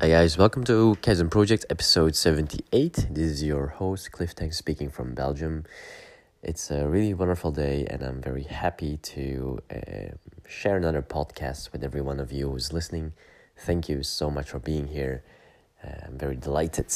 Hi guys, welcome to Chasm Project episode 78. This is your host Cliff Tang speaking from Belgium. It's a really wonderful day and I'm very happy to uh, share another podcast with every one of you who's listening. Thank you so much for being here. Uh, I'm very delighted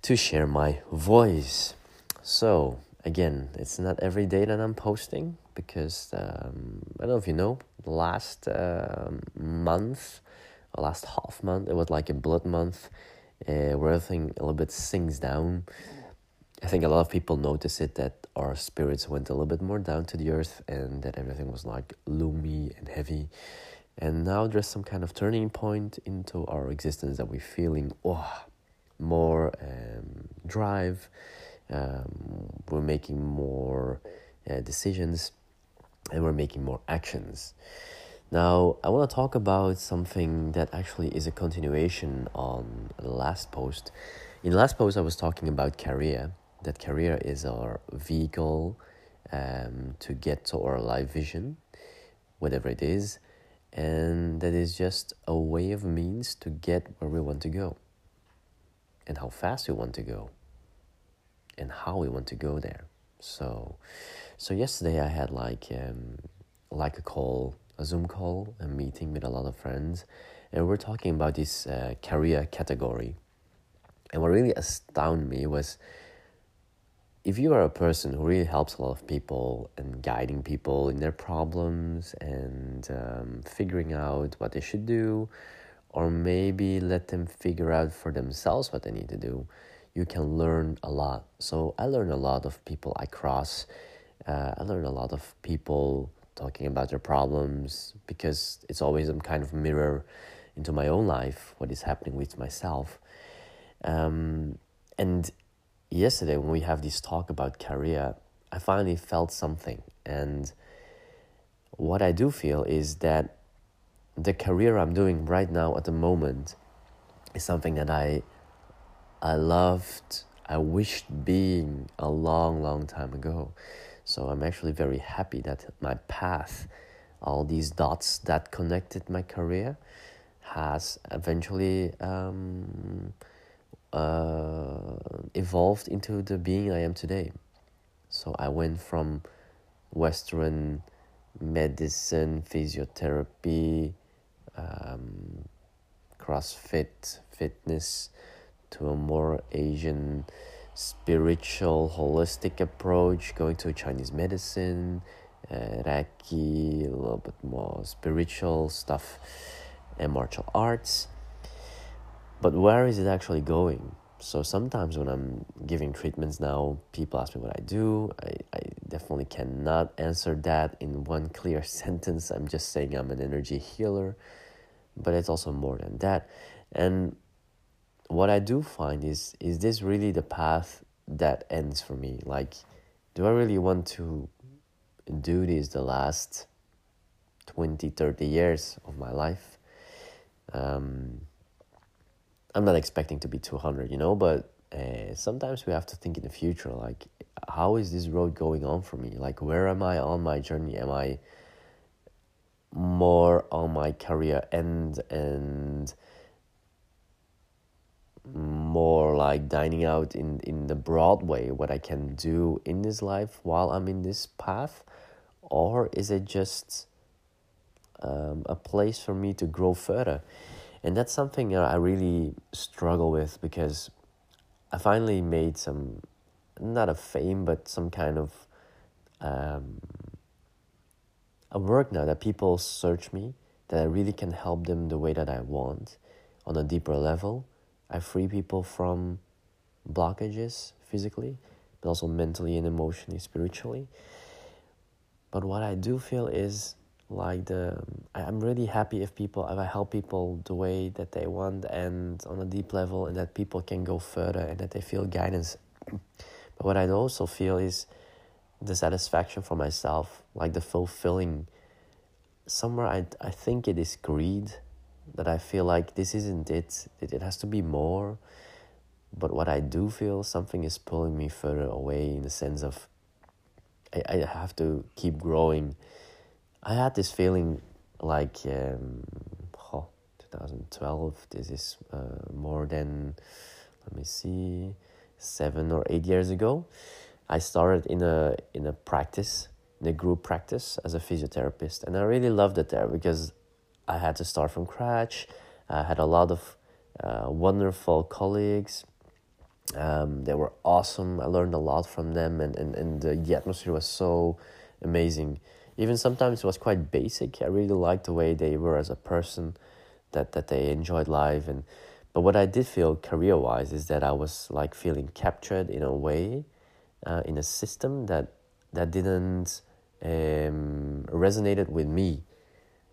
to share my voice. So, again, it's not every day that I'm posting because um, I don't know if you know, last uh, month last half month. It was like a blood month uh, where everything a little bit sinks down. I think a lot of people notice it that our spirits went a little bit more down to the earth and that everything was like gloomy and heavy. And now there's some kind of turning point into our existence that we're feeling oh, more um, drive. Um, we're making more uh, decisions and we're making more actions. Now, I want to talk about something that actually is a continuation on the last post. In the last post, I was talking about career, that career is our vehicle um, to get to our life vision, whatever it is, and that is just a way of means to get where we want to go, and how fast we want to go, and how we want to go there. So, so yesterday I had like um, like a call a Zoom call, a meeting with a lot of friends, and we're talking about this uh, career category. And what really astounded me was if you are a person who really helps a lot of people and guiding people in their problems and um, figuring out what they should do, or maybe let them figure out for themselves what they need to do, you can learn a lot. So I learn a lot of people I cross. Uh, I learn a lot of people talking about their problems because it's always some kind of mirror into my own life, what is happening with myself. Um, and yesterday, when we have this talk about career, I finally felt something. And what I do feel is that the career I'm doing right now at the moment is something that I I loved, I wished being a long, long time ago. So I'm actually very happy that my path, all these dots that connected my career, has eventually um, uh, evolved into the being I am today. So I went from Western medicine, physiotherapy, um, CrossFit, fitness, to a more Asian spiritual, holistic approach, going to Chinese medicine, uh, Reiki, a little bit more spiritual stuff, and martial arts. But where is it actually going? So sometimes when I'm giving treatments now, people ask me what I do. I, I definitely cannot answer that in one clear sentence. I'm just saying I'm an energy healer, but it's also more than that. And what I do find is is this really the path that ends for me? Like, do I really want to do this the last 20, 30 years of my life? Um, I'm not expecting to be 200, you know, but uh, sometimes we have to think in the future like, how is this road going on for me? Like, where am I on my journey? Am I more on my career end and more like dining out in, in the broad way, what I can do in this life while I'm in this path? Or is it just um, a place for me to grow further? And that's something that I really struggle with because I finally made some, not a fame, but some kind of um, a work now that people search me, that I really can help them the way that I want on a deeper level I free people from blockages physically, but also mentally and emotionally, spiritually. But what I do feel is like the I'm really happy if people if I help people the way that they want and on a deep level and that people can go further and that they feel guidance. But what I also feel is the satisfaction for myself, like the fulfilling somewhere I I think it is greed that I feel like this isn't it, it has to be more. But what I do feel, something is pulling me further away in the sense of I, I have to keep growing. I had this feeling like, um, oh, 2012. This is uh, more than, let me see, seven or eight years ago. I started in a in a practice, in a group practice as a physiotherapist, and I really loved it there because I had to start from scratch. I had a lot of uh, wonderful colleagues. Um, they were awesome. I learned a lot from them, and, and, and the, atmosphere was so amazing. Even sometimes it was quite basic. I really liked the way they were as a person, that, that they enjoyed life. And but what I did feel career wise is that I was like feeling captured in a way, uh, in a system that that didn't um, resonated with me,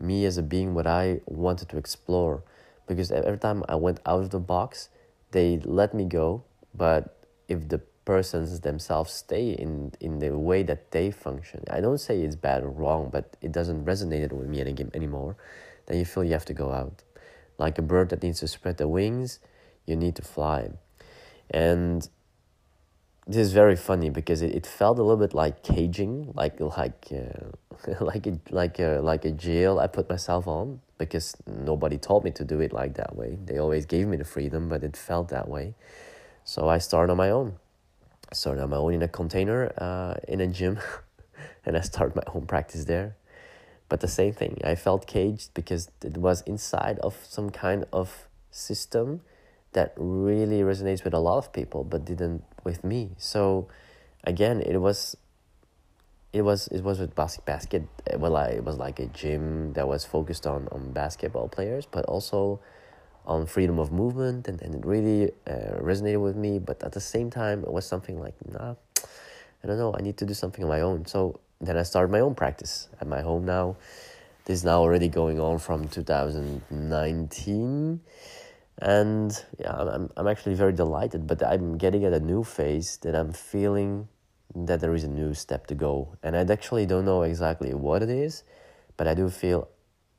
me as a being, what I wanted to explore because every time I went out of the box, they let me go. But if the persons themselves stay in in the way that they function, I don't say it's bad or wrong, but it doesn't resonate with me any, anymore. Then you feel you have to go out, like a bird that needs to spread the wings. You need to fly, and this is very funny because it, it felt a little bit like caging, like like uh, like a like a like a jail I put myself on because nobody told me to do it like that way. They always gave me the freedom, but it felt that way. So I started on my own. I started on my own in a container uh, in a gym, and I started my own practice there. But the same thing, I felt caged because it was inside of some kind of system that really resonates with a lot of people, but didn't with me. So again, it was it was it was with basket. Basket well I, it was like a gym that was focused on on basketball players but also on freedom of movement and, and it really uh, resonated with me. But at the same time it was something like nah I don't know I need to do something on my own. So then I started my own practice at my home now. This is now already going on from 2019 and yeah I'm, I'm actually very delighted but i'm getting at a new phase that i'm feeling that there is a new step to go. And i actually don't know exactly what it is but i do feel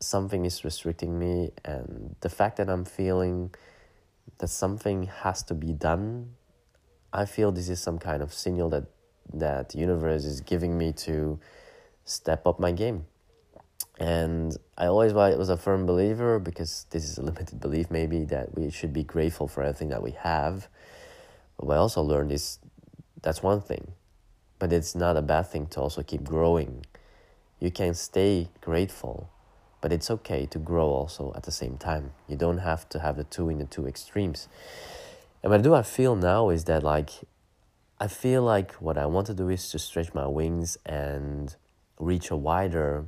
something is restricting me. And the fact that i'm feeling that something has to be done i feel this is some kind of signal that that universe is giving me to step up my game and I always was a firm believer because this is a limited belief, maybe that we should be grateful for everything that we have. But I also learned is that's one thing, but it's not a bad thing to also keep growing. You can stay grateful, but it's okay to grow also at the same time. You don't have to have the two in the two extremes. And what I do I feel now is that like I feel like what I want to do is to stretch my wings and reach a wider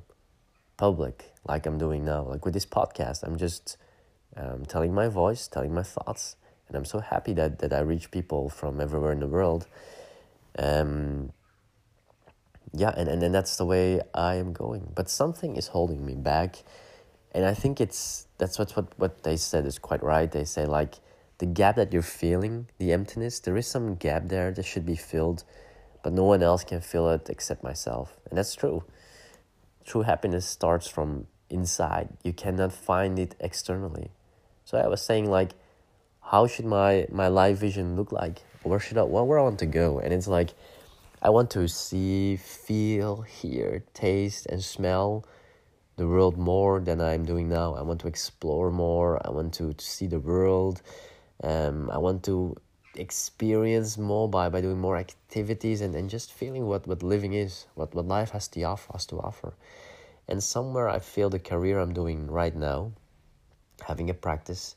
public like I'm doing now. Like with this podcast, I'm just um, telling my voice, telling my thoughts, and I'm so happy that that I reach people from everywhere in the world. Um, yeah, and, and, and that's the way I am going. But something is holding me back. And I think it's that's what, what, what they said is quite right. They say like the gap that you're feeling, the emptiness, there is some gap there that should be filled, but no one else can fill it except myself. And that's true true happiness starts from inside. You cannot find it externally. So I was saying like, how should my my life vision look like? Where should I where I want to go? And it's like, I want to see, feel, hear, taste, and smell the world more than I'm doing now. I want to explore more. I want to, to see the world. Um, I want to experience more by, by doing more activities and, and just feeling what, what living is, what, what life has to offer has to offer. And somewhere I feel the career I'm doing right now, having a practice,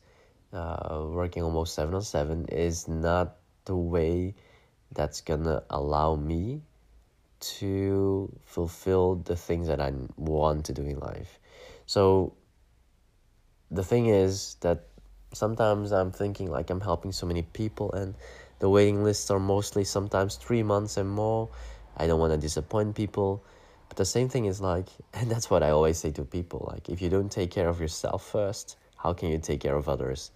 uh, working almost seven on seven, is not the way that's gonna allow me to fulfill the things that I want to do in life. So the thing is that sometimes I'm thinking like I'm helping so many people and the waiting lists are mostly sometimes three months and more. I don't want to disappoint people. But the same thing is like, and that's what I always say to people like, if you don't take care of yourself first, how can you take care of others?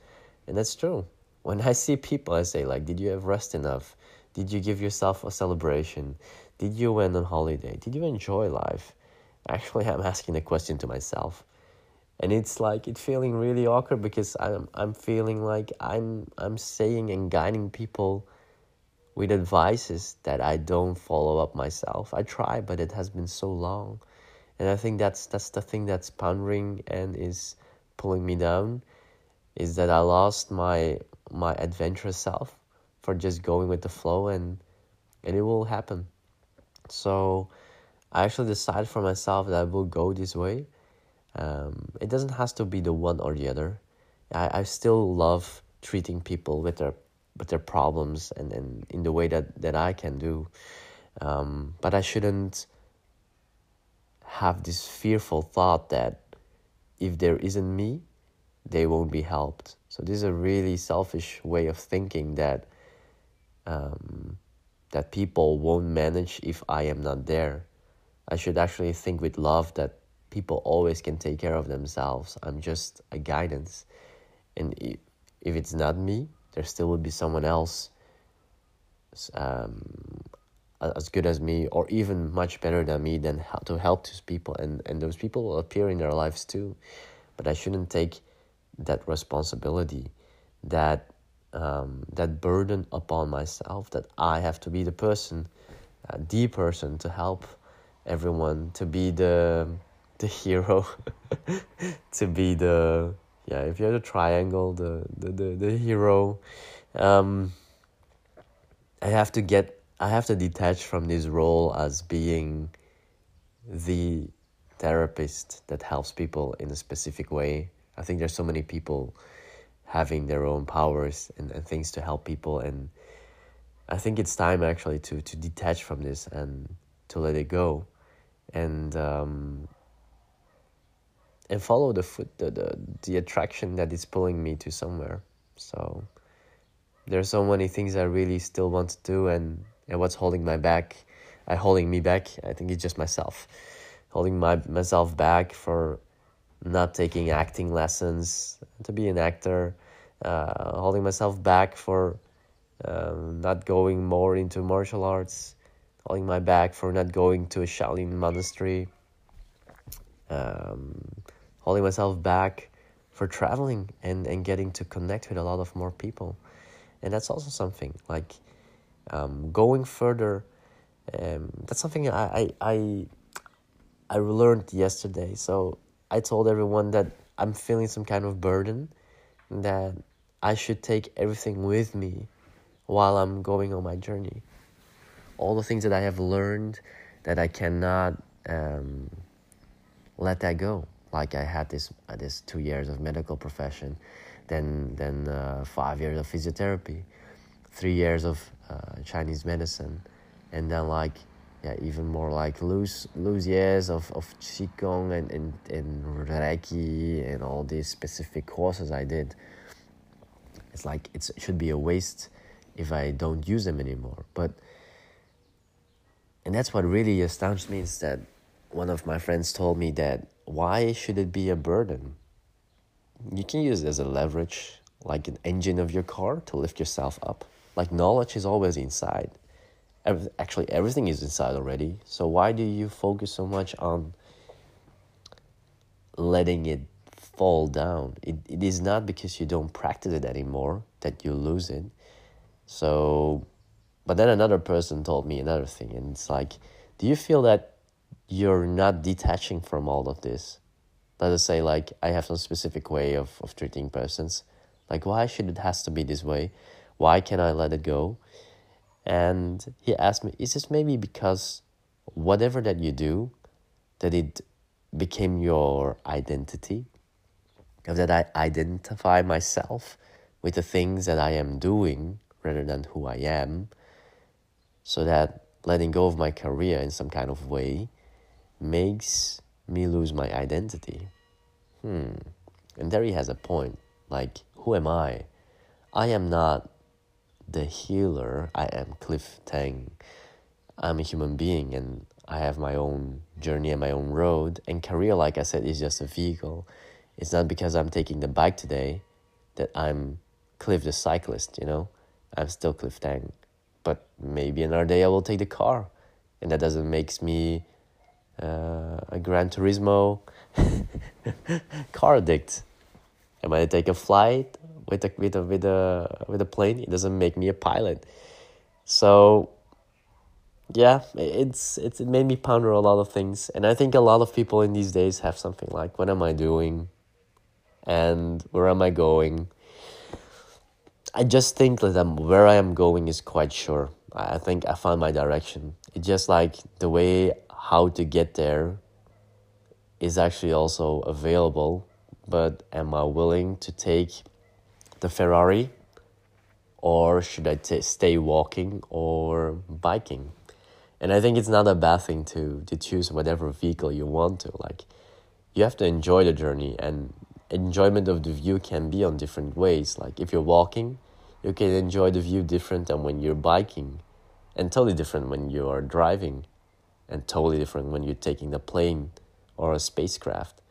And that's true. When I see people, I say, like, did you have rest enough? Did you give yourself a celebration? Did you went on holiday? Did you enjoy life? Actually, I'm asking the question to myself and it's like it's feeling really awkward because I'm I'm feeling like I'm I'm saying and guiding people with advices that I don't follow up myself. I try, but it has been so long, and I think that's that's the thing that's pondering and is pulling me down is that I lost my my adventurous self for just going with the flow and and it will happen. So I actually decided for myself that I will go this way. Um, it doesn't have to be the one or the other. I, I still love treating people with their with their problems and, and in the way that, that I can do. Um, but I shouldn't have this fearful thought that if there isn't me, they won't be helped. So this is a really selfish way of thinking that um, that people won't manage if I am not there. I should actually think with love that people always can take care of themselves. I'm just a guidance, and if it's not me, there still will be someone else um, as good as me or even much better than me than to help those people. And, and those people will appear in their lives too. But i shouldn't take that responsibility that um, that burden upon myself that i have to be the person uh, the person to help everyone to be the the hero to be the yeah if you have the triangle the the the, the hero um, i have to get i have to detach from this role as being the therapist that helps people in a specific way. I think there's so many people having their own powers and, and things to help people and i think it's time actually to to detach from this and to let it go. And um, and follow the foot the, the the attraction that is pulling me to somewhere. So there's so many things i really still want to do and and what's holding my back I uh, holding me back i think it's just myself. Holding my myself back for not taking acting lessons to be an actor uh, holding myself back for um, not going more into martial arts holding my back for not going to a shaolin monastery. Um, holding myself back for traveling and, and getting to connect with a lot of more people. And that's also something like um, going further. Um, that's something I, I, I, I learned yesterday. So I told everyone that I'm feeling some kind of burden that I should take everything with me while I'm going on my journey. All the things that I have learned that I cannot um, let that go like I had this uh, this two years of medical profession, then then uh, five years of physiotherapy, three years of uh, Chinese medicine, and then like yeah even more like loose loose years of of qigong and and, and reiki and all these specific courses I did. It's like it's, it should be a waste if I don't use them anymore, but. And that's what really astounds me is that one of my friends told me that why should it be a burden? You can use it as a leverage, like an engine of your car to lift yourself up. Like knowledge is always inside. Actually, everything is inside already. So why do you focus so much on letting it fall down? It, it is not because you don't practice it anymore that you lose it. So, but then another person told me another thing, and it's like, do you feel that you're not detaching from all of this. Let us say like I have some specific way of, of treating persons. Like why should it has to be this way? Why can I let it go? And he asked me, is this maybe because whatever that you do, that it became your identity? Of that I identify myself with the things that I am doing rather than who I am. So that letting go of my career in some kind of way makes me lose my identity. Hmm. And there he has a point. Like, who am I? I am not the healer. I am Cliff Tang. I'm a human being and I have my own journey and my own road. And career, like I said, is just a vehicle. It's not because I'm taking the bike today that I'm Cliff the cyclist, you know? I'm still Cliff Tang. But maybe another day I will take the car. And that doesn't make me uh, a Gran Turismo car addict. Am I might take a flight with a with a with a with a plane. It doesn't make me a pilot. So yeah, it's it's it made me ponder a lot of things, and I think a lot of people in these days have something like, "What am I doing? and where am I going? I just think that I'm, where I am going is quite sure. I think I found my direction. It's just like the way how to get there is actually also available, but am I willing to take the Ferrari or should I t- stay walking or biking? And I think it's not a bad thing to to choose whatever vehicle you want to. Like you have to enjoy the journey and enjoyment of the view can be on different ways. Like if you're walking, you can enjoy the view different than when you're biking, and totally different when you are driving, and totally different when you're taking the plane or a spacecraft.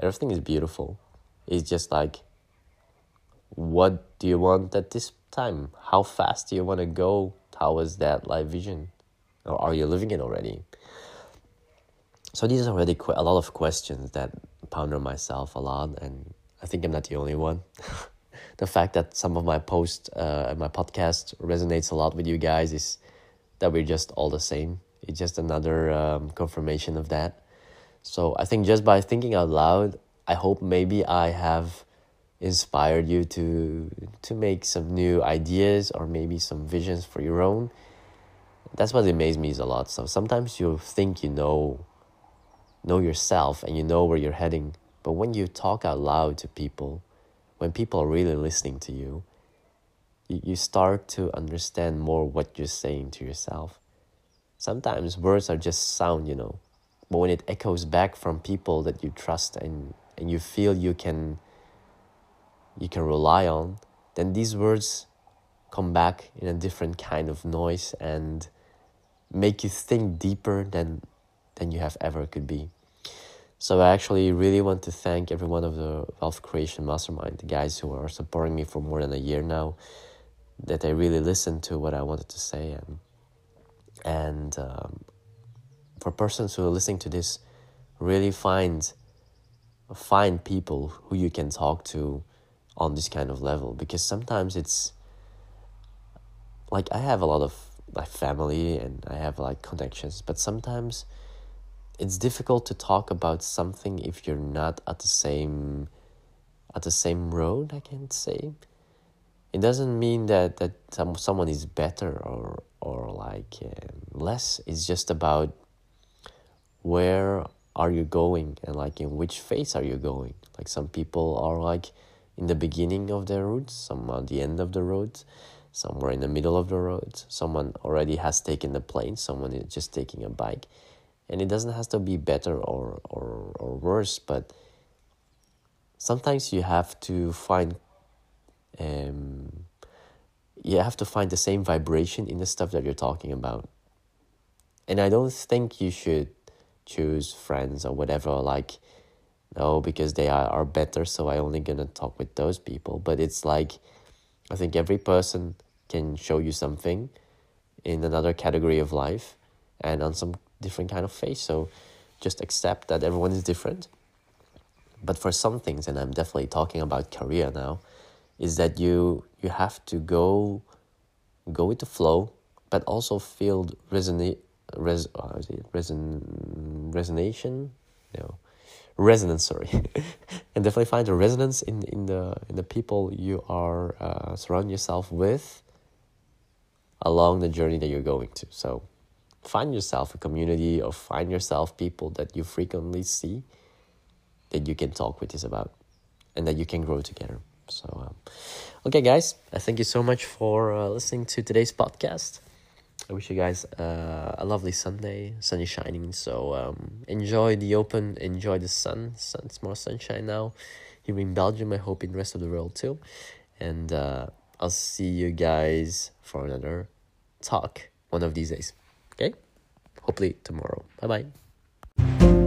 Everything is beautiful. It's just like, what do you want at this time? How fast do you want to go? How is that live vision? Or are you living it already? So these are already a lot of questions that ponder myself a lot, and I think I'm not the only one. the fact that some of my posts uh, and my podcast resonates a lot with you guys is that we're just all the same. It's just another um, confirmation of that. So I think just by thinking out loud, I hope maybe I have inspired you to to make some new ideas or maybe some visions for your own. That's what amazes me is a lot. So sometimes you think you know know yourself and you know where you're heading. But when you talk out loud to people, when people are really listening to you, you, you start to understand more what you're saying to yourself. Sometimes words are just sound, you know, but when it echoes back from people that you trust and, and you feel you can you can rely on, then these words come back in a different kind of noise and make you think deeper than than you have ever could be. So I actually really want to thank every one of the Wealth Creation Mastermind, the guys who are supporting me for more than a year now, that they really listened to what I wanted to say. And, and um, for persons who are listening to this, really find find people who you can talk to on this kind of level because sometimes it's like I have a lot of like family and I have like connections, but sometimes it's difficult to talk about something if you're not at the same at the same road i can say. It doesn't mean that that some, someone is better or or like uh, less. It's just about where are you going and like in which phase are you going. Like some people are like in the beginning of their route some at the end of the road somewhere in the middle of the road someone already has taken the plane someone is just taking a bike. And it doesn't have to be better or or, or worse but sometimes you have to find um, you have to find the same vibration in the stuff that you're talking about and i don't think you should choose friends or whatever like no because they are, are better so i only gonna talk with those people but it's like i think every person can show you something in another category of life and on some different kind of face. So just accept that everyone is different. But for some things, and I'm definitely talking about career now, is that you you have to go go with the flow, but also feel resonate res uh, reson resonation, no, resonance. Sorry, and definitely find a resonance in in the in the people you are uh, surround yourself with along the journey that you're going to. So find yourself a community or find yourself people that you frequently see that you can talk with this about and that you can grow together so um, okay guys i thank you so much for uh, listening to today's podcast i wish you guys uh, a lovely sunday sun is shining so um, enjoy the open enjoy the sun sun it's more sunshine now here in belgium i hope in the rest of the world too and uh, i'll see you guys for another talk one of these days Okay? Hopefully tomorrow. Bye bye.